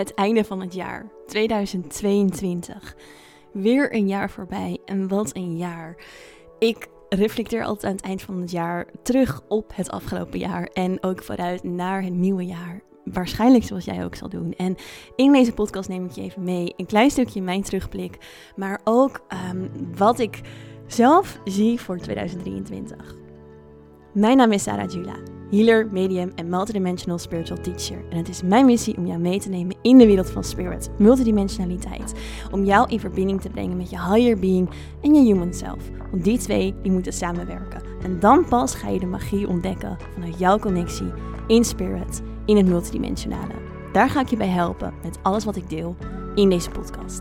Het einde van het jaar 2022. Weer een jaar voorbij en wat een jaar. Ik reflecteer altijd aan het eind van het jaar terug op het afgelopen jaar en ook vooruit naar het nieuwe jaar. Waarschijnlijk zoals jij ook zal doen. En in deze podcast neem ik je even mee een klein stukje mijn terugblik, maar ook ehm, wat ik zelf zie voor 2023. Mijn naam is Sarah Jula, healer, medium en multidimensional spiritual teacher. En het is mijn missie om jou mee te nemen in de wereld van spirit, multidimensionaliteit. Om jou in verbinding te brengen met je higher being en je human self. Want die twee die moeten samenwerken. En dan pas ga je de magie ontdekken vanuit jouw connectie in spirit, in het multidimensionale. Daar ga ik je bij helpen met alles wat ik deel in deze podcast.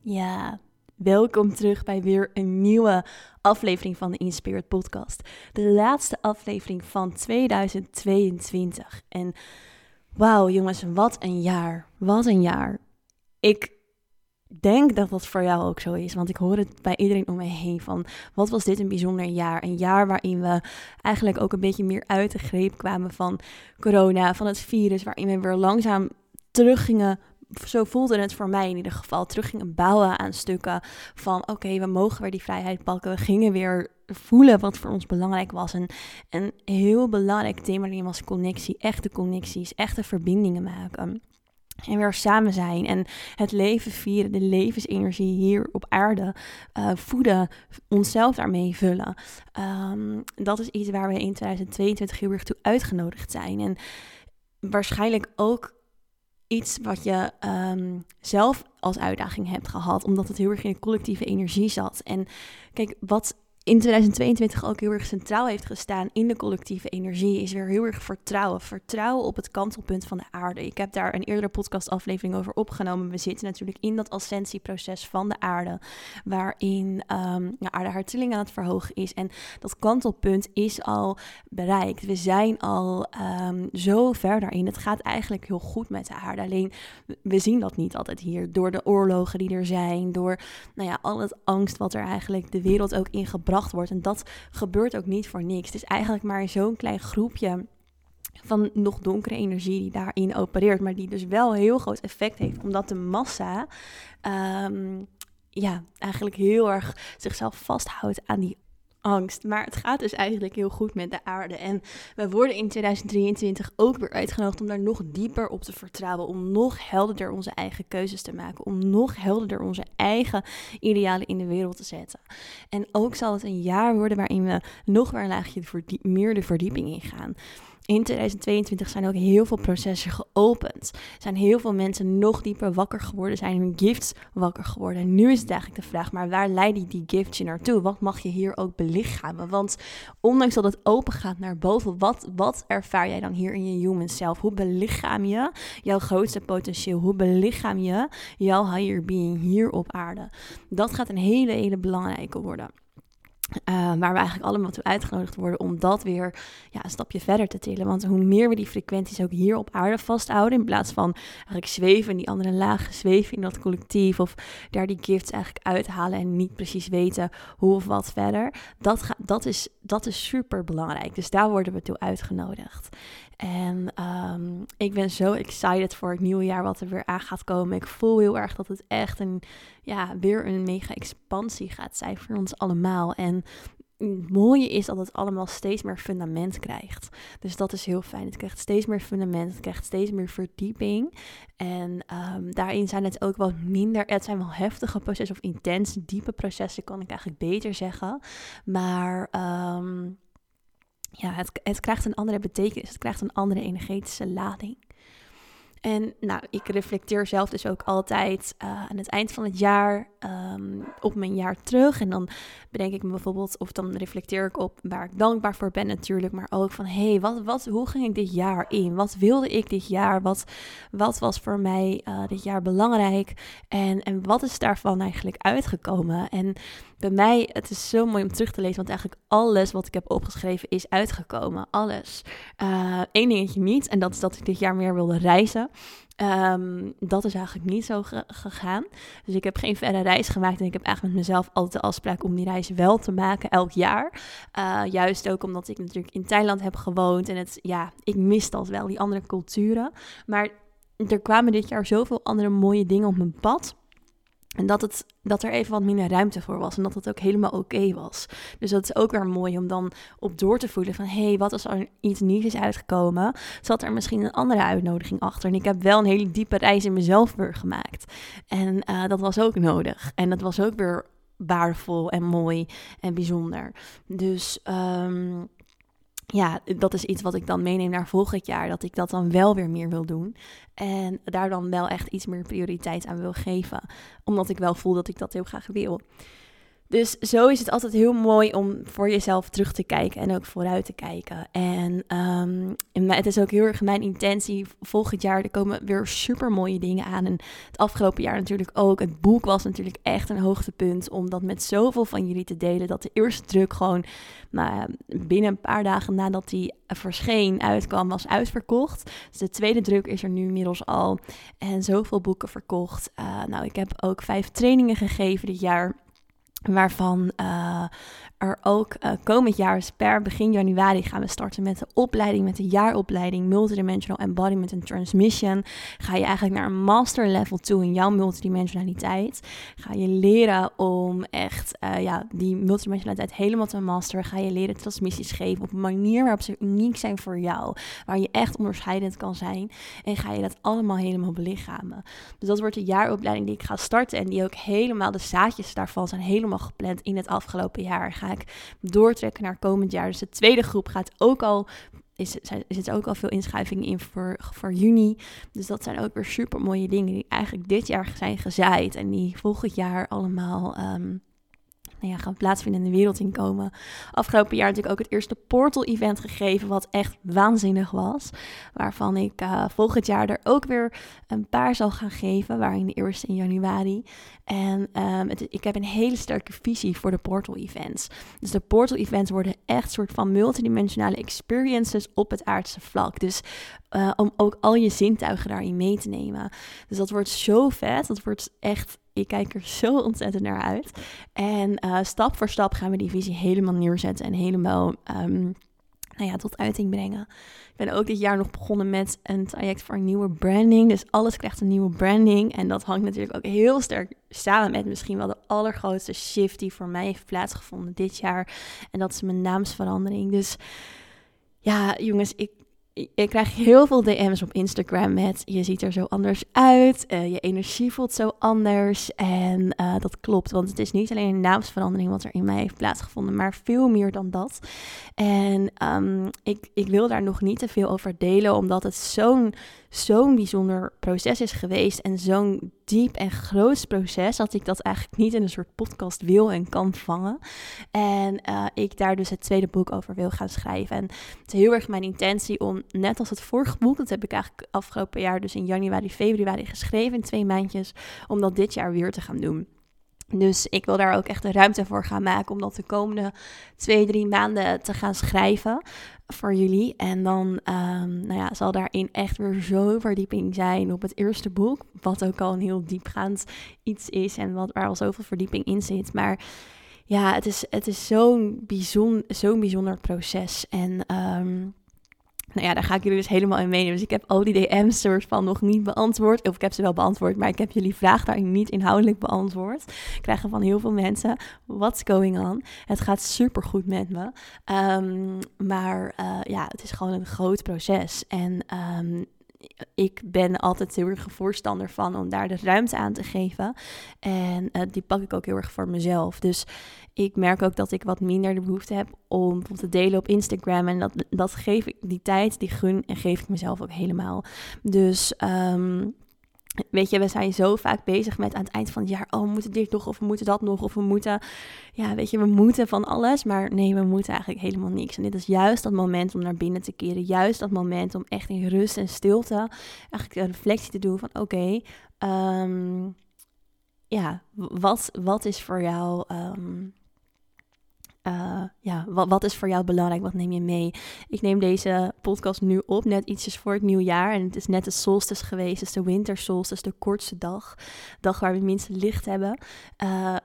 Ja, welkom terug bij weer een nieuwe aflevering van de Inspired Podcast. De laatste aflevering van 2022. En wauw jongens, wat een jaar. Wat een jaar. Ik denk dat dat voor jou ook zo is, want ik hoor het bij iedereen om me heen van wat was dit een bijzonder jaar. Een jaar waarin we eigenlijk ook een beetje meer uit de greep kwamen van corona, van het virus, waarin we weer langzaam terug gingen zo voelde het voor mij in ieder geval, terug gingen bouwen aan stukken van oké, we mogen weer die vrijheid pakken. We gingen weer voelen wat voor ons belangrijk was. En een heel belangrijk thema was connectie, echte connecties, echte verbindingen maken. En weer samen zijn en het leven vieren, de levensenergie hier op aarde uh, voeden, onszelf daarmee vullen. Um, dat is iets waar we in 2022 heel erg toe uitgenodigd zijn. En waarschijnlijk ook iets wat je um, zelf als uitdaging hebt gehad, omdat het heel erg in de collectieve energie zat. En kijk, wat in 2022 ook heel erg centraal heeft gestaan in de collectieve energie, is weer heel erg vertrouwen. Vertrouwen op het kantelpunt van de aarde. Ik heb daar een eerdere podcastaflevering over opgenomen. We zitten natuurlijk in dat ascensieproces van de aarde, waarin um, ja, aarde haar aan het verhogen is. En dat kantelpunt is al bereikt. We zijn al um, zo ver daarin. Het gaat eigenlijk heel goed met de aarde. Alleen we zien dat niet altijd hier. Door de oorlogen die er zijn, door nou ja, al het angst wat er eigenlijk de wereld ook in gebracht wordt. En dat gebeurt ook niet voor niks. Het is eigenlijk maar zo'n klein groepje van nog donkere energie die daarin opereert, maar die dus wel heel groot effect heeft, omdat de massa um, ja, eigenlijk heel erg zichzelf vasthoudt aan die angst. Maar het gaat dus eigenlijk heel goed met de aarde. En we worden in 2023 ook weer uitgenodigd om daar nog dieper op te vertrouwen. Om nog helderder onze eigen keuzes te maken. Om nog helderder onze eigen idealen in de wereld te zetten. En ook zal het een jaar worden waarin we nog weer een laagje meer de verdieping ingaan in 2022 zijn ook heel veel processen geopend. Zijn heel veel mensen nog dieper wakker geworden, zijn hun gifts wakker geworden. En nu is het eigenlijk de vraag, maar waar leiden die gifts je naartoe? Wat mag je hier ook belichamen? Want ondanks dat het open gaat naar boven, wat, wat ervaar jij dan hier in je human self? Hoe belichaam je jouw grootste potentieel? Hoe belichaam je jouw higher being hier op aarde? Dat gaat een hele, hele belangrijke worden. Uh, waar we eigenlijk allemaal toe uitgenodigd worden om dat weer ja, een stapje verder te tillen. Want hoe meer we die frequenties ook hier op aarde vasthouden, in plaats van eigenlijk zweven in die andere lagen, zweven in dat collectief of daar die gifts eigenlijk uithalen en niet precies weten hoe of wat verder, dat, dat, is, dat is super belangrijk. Dus daar worden we toe uitgenodigd. En um, ik ben zo excited voor het nieuwe jaar wat er weer aan gaat komen. Ik voel heel erg dat het echt een, ja, weer een mega expansie gaat zijn voor ons allemaal. En het mooie is dat het allemaal steeds meer fundament krijgt. Dus dat is heel fijn. Het krijgt steeds meer fundament, het krijgt steeds meer verdieping. En um, daarin zijn het ook wat minder, het zijn wel heftige processen of intense, diepe processen, kan ik eigenlijk beter zeggen. Maar um, ja, het, het krijgt een andere betekenis. Het krijgt een andere energetische lading. En nou, ik reflecteer zelf dus ook altijd uh, aan het eind van het jaar um, op mijn jaar terug. En dan bedenk ik me bijvoorbeeld, of dan reflecteer ik op waar ik dankbaar voor ben natuurlijk. Maar ook van, hé, hey, wat, wat, hoe ging ik dit jaar in? Wat wilde ik dit jaar? Wat, wat was voor mij uh, dit jaar belangrijk? En, en wat is daarvan eigenlijk uitgekomen? En bij mij, het is zo mooi om terug te lezen, want eigenlijk alles wat ik heb opgeschreven is uitgekomen. Alles. Eén dingetje niet, en dat is dat ik dit jaar meer wilde reizen. Um, dat is eigenlijk niet zo gegaan. Dus ik heb geen verre reis gemaakt. En ik heb eigenlijk met mezelf altijd de afspraak om die reis wel te maken elk jaar. Uh, juist ook omdat ik natuurlijk in Thailand heb gewoond. En het, ja, ik mis dat wel, die andere culturen. Maar er kwamen dit jaar zoveel andere mooie dingen op mijn pad. En dat, het, dat er even wat minder ruimte voor was. En dat het ook helemaal oké was. Dus dat is ook weer mooi om dan op door te voelen van... hé, hey, wat als er iets nieuws is uitgekomen? Zat er misschien een andere uitnodiging achter? En ik heb wel een hele diepe reis in mezelf weer gemaakt. En uh, dat was ook nodig. En dat was ook weer waardevol en mooi en bijzonder. Dus... Um, ja, dat is iets wat ik dan meeneem naar volgend jaar. Dat ik dat dan wel weer meer wil doen. En daar dan wel echt iets meer prioriteit aan wil geven. Omdat ik wel voel dat ik dat heel graag wil. Dus zo is het altijd heel mooi om voor jezelf terug te kijken en ook vooruit te kijken. En, um, het is ook heel erg mijn intentie. Volgend jaar er komen weer super mooie dingen aan. En het afgelopen jaar natuurlijk ook. Het boek was natuurlijk echt een hoogtepunt. Om dat met zoveel van jullie te delen. Dat de eerste druk gewoon nou, binnen een paar dagen nadat die verscheen, uitkwam, was uitverkocht. Dus de tweede druk is er nu inmiddels al. En zoveel boeken verkocht. Uh, nou, ik heb ook vijf trainingen gegeven dit jaar waarvan uh, er ook uh, komend jaar, dus per begin januari, gaan we starten met de opleiding, met de jaaropleiding Multidimensional Embodiment and Transmission. Ga je eigenlijk naar een master level toe in jouw multidimensionaliteit. Ga je leren om echt uh, ja, die multidimensionaliteit helemaal te masteren. Ga je leren transmissies geven op een manier waarop ze uniek zijn voor jou. Waar je echt onderscheidend kan zijn. En ga je dat allemaal helemaal belichamen. Dus dat wordt de jaaropleiding die ik ga starten. En die ook helemaal, de zaadjes daarvan zijn helemaal gepland in het afgelopen jaar. Ga doortrekken naar komend jaar. Dus de tweede groep gaat ook al is, er zitten ook al veel inschrijvingen in voor, voor juni. Dus dat zijn ook weer super mooie dingen die eigenlijk dit jaar zijn gezaaid. En die volgend jaar allemaal um, nou gaan plaatsvinden in de wereld inkomen. Afgelopen jaar natuurlijk ook het eerste Portal-event gegeven, wat echt waanzinnig was. Waarvan ik uh, volgend jaar er ook weer een paar zal gaan geven, waarin de eerste in januari. En het, ik heb een hele sterke visie voor de Portal-events. Dus de Portal-events worden echt soort van multidimensionale experiences op het aardse vlak. Dus uh, om ook al je zintuigen daarin mee te nemen. Dus dat wordt zo vet. Dat wordt echt ik kijk er zo ontzettend naar uit. En uh, stap voor stap gaan we die visie helemaal neerzetten en helemaal um, nou ja, tot uiting brengen. Ik ben ook dit jaar nog begonnen met een traject voor een nieuwe branding. Dus alles krijgt een nieuwe branding. En dat hangt natuurlijk ook heel sterk samen met misschien wel de allergrootste shift die voor mij heeft plaatsgevonden dit jaar. En dat is mijn naamsverandering. Dus ja, jongens, ik ik krijg heel veel DM's op Instagram met je ziet er zo anders uit, uh, je energie voelt zo anders. En uh, dat klopt, want het is niet alleen een naamsverandering wat er in mij heeft plaatsgevonden, maar veel meer dan dat. En um, ik, ik wil daar nog niet te veel over delen, omdat het zo'n zo'n bijzonder proces is geweest en zo'n diep en groot proces dat ik dat eigenlijk niet in een soort podcast wil en kan vangen. En uh, ik daar dus het tweede boek over wil gaan schrijven. En het is heel erg mijn intentie om, net als het vorige boek, dat heb ik eigenlijk afgelopen jaar dus in januari, februari geschreven in twee maandjes, om dat dit jaar weer te gaan doen. Dus ik wil daar ook echt de ruimte voor gaan maken om dat de komende twee, drie maanden te gaan schrijven voor jullie. En dan um, nou ja, zal daarin echt weer zo verdieping zijn op het eerste boek. Wat ook al een heel diepgaand iets is en wat, waar al zoveel verdieping in zit. Maar ja, het is, het is zo'n bijzonder, zo'n bijzonder proces. En um, nou ja, daar ga ik jullie dus helemaal in meenemen. Dus ik heb al die DM's soort van nog niet beantwoord. Of ik heb ze wel beantwoord, maar ik heb jullie vraag daarin niet inhoudelijk beantwoord. Ik krijg van heel veel mensen, what's going on? Het gaat super goed met me. Um, maar uh, ja, het is gewoon een groot proces. En um, ik ben altijd heel erg voorstander van om daar de ruimte aan te geven. En uh, die pak ik ook heel erg voor mezelf. Dus ik merk ook dat ik wat minder de behoefte heb om te delen op Instagram. En dat, dat geef ik, die tijd, die gun en geef ik mezelf ook helemaal. Dus um, Weet je, we zijn zo vaak bezig met aan het eind van het jaar, oh, we moeten dit nog, of we moeten dat nog, of we moeten, ja, weet je, we moeten van alles, maar nee, we moeten eigenlijk helemaal niks. En dit is juist dat moment om naar binnen te keren, juist dat moment om echt in rust en stilte eigenlijk een reflectie te doen van, oké, um, ja, wat, wat is voor jou. Ehm, uh, ja, wat, wat, is voor jou belangrijk? Wat neem je mee? Ik neem deze podcast nu op, net ietsjes voor het nieuwjaar. En het is net de solstice geweest, dus de winter solstice, de kortste dag. Dag waar we minste licht hebben. Uh,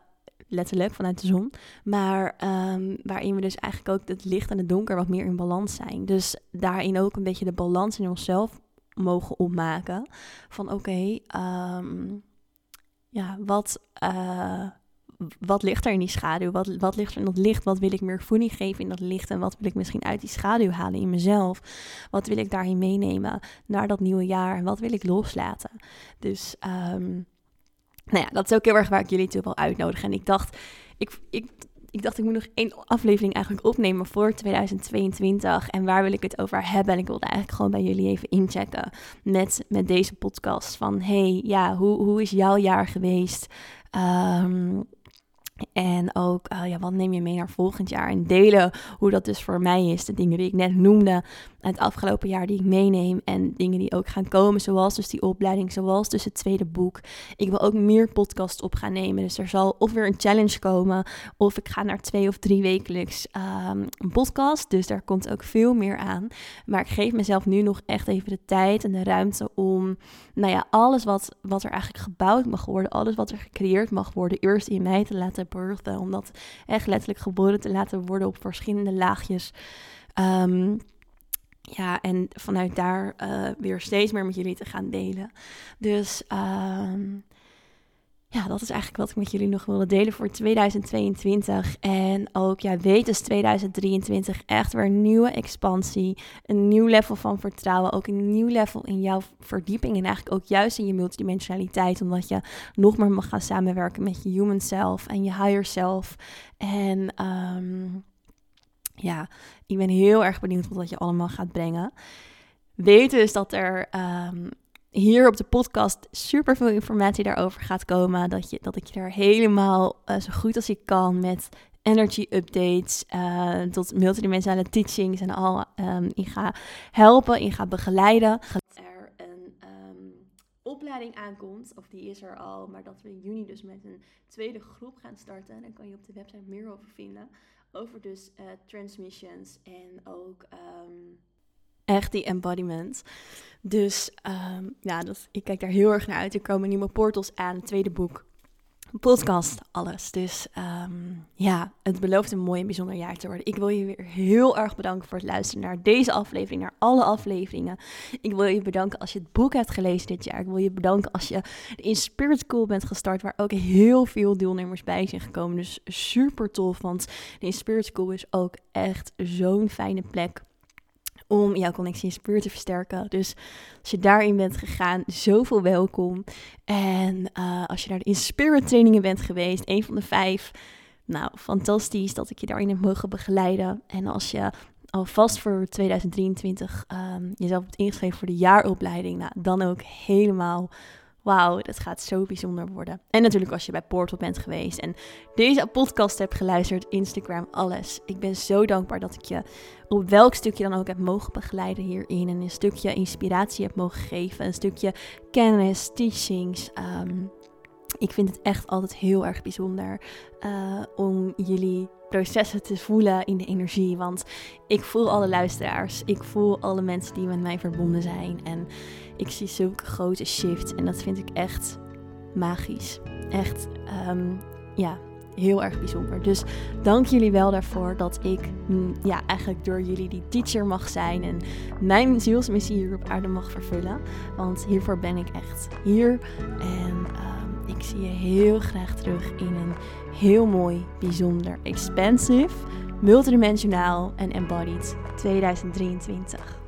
letterlijk vanuit de zon. Maar um, waarin we dus eigenlijk ook het licht en het donker wat meer in balans zijn. Dus daarin ook een beetje de balans in onszelf mogen opmaken. Van oké, ehm, ja, wat... Uh, wat ligt er in die schaduw? Wat, wat ligt er in dat licht? Wat wil ik meer voeding geven in dat licht? En wat wil ik misschien uit die schaduw halen in mezelf? Wat wil ik daarin meenemen naar dat nieuwe jaar? En wat wil ik loslaten? Dus, um, nou ja, dat is ook heel erg waar ik jullie toe wil uitnodigen. En ik dacht, ik, ik, ik dacht, ik moet nog één aflevering eigenlijk opnemen voor 2022. En waar wil ik het over hebben? En ik wilde eigenlijk gewoon bij jullie even inchecken met, met deze podcast. Van, hey, ja, hoe, hoe is jouw jaar geweest? Um, en ook, uh, ja, wat neem je mee naar volgend jaar? En delen hoe dat dus voor mij is. De dingen die ik net noemde het afgelopen jaar die ik meeneem. En dingen die ook gaan komen, zoals dus die opleiding, zoals dus het tweede boek. Ik wil ook meer podcasts op gaan nemen. Dus er zal of weer een challenge komen, of ik ga naar twee of drie wekelijks um, een podcast. Dus daar komt ook veel meer aan. Maar ik geef mezelf nu nog echt even de tijd en de ruimte om, nou ja, alles wat, wat er eigenlijk gebouwd mag worden, alles wat er gecreëerd mag worden, eerst in mij te laten birthen. Om dat echt letterlijk geboren te laten worden op verschillende laagjes. Um, ja, en vanuit daar uh, weer steeds meer met jullie te gaan delen. Dus um, ja, dat is eigenlijk wat ik met jullie nog wilde delen voor 2022. En ook, ja, weet dus 2023 echt weer nieuwe expansie. Een nieuw level van vertrouwen. Ook een nieuw level in jouw verdieping. En eigenlijk ook juist in je multidimensionaliteit. Omdat je nog meer mag gaan samenwerken met je human self en je higher self. En um, ja, ik ben heel erg benieuwd wat je allemaal gaat brengen. Weet dus dat er um, hier op de podcast super veel informatie daarover gaat komen. Dat, je, dat ik je er helemaal uh, zo goed als ik kan met energy updates uh, tot multidimensionale teachings en al um, in ga helpen, in ga begeleiden. Er een um, opleiding aankomt, of die is er al, maar dat we in juni dus met een tweede groep gaan starten. Dan kan je op de website meer over vinden over dus uh, transmissions en ook um, echt die embodiment. Dus um, ja, ik kijk daar heel erg naar uit. Er komen nieuwe portals aan, het tweede boek podcast, alles. Dus um, ja, het belooft een mooi en bijzonder jaar te worden. Ik wil je weer heel erg bedanken voor het luisteren naar deze aflevering, naar alle afleveringen. Ik wil je bedanken als je het boek hebt gelezen dit jaar. Ik wil je bedanken als je in Spirit School bent gestart, waar ook heel veel deelnemers bij zijn gekomen. Dus super tof, want de Spirit School is ook echt zo'n fijne plek om jouw connectie in spirit te versterken. Dus als je daarin bent gegaan, zoveel welkom. En uh, als je naar de in spirit trainingen bent geweest, een van de vijf, nou fantastisch dat ik je daarin heb mogen begeleiden. En als je alvast voor 2023 um, ehm, jezelf hebt ingeschreven voor de jaaropleiding, nou, dan ook helemaal wauw, dat gaat zo bijzonder worden. En natuurlijk als je bij Portal bent geweest en deze podcast hebt geluisterd, Instagram, alles. Ik ben zo dankbaar dat ik je op welk stukje dan ook heb mogen begeleiden hierin. En een stukje inspiratie heb mogen geven, een stukje kennis, teachings. Um, ik vind het echt altijd heel erg bijzonder uh, om jullie processen te voelen in de energie. Want ik voel alle luisteraars. Ik voel alle mensen die met mij verbonden zijn. En ik zie zulke grote shift. En dat vind ik echt magisch. Echt, um, ja, heel erg bijzonder. Dus dank jullie wel daarvoor dat ik mm, ja, eigenlijk door jullie die teacher mag zijn en mijn zielsmissie hier op aarde mag vervullen. Want hiervoor ben ik echt hier. En um, ik zie je heel graag terug in een heel mooi, bijzonder, expansive, multidimensionaal en embodied 2023.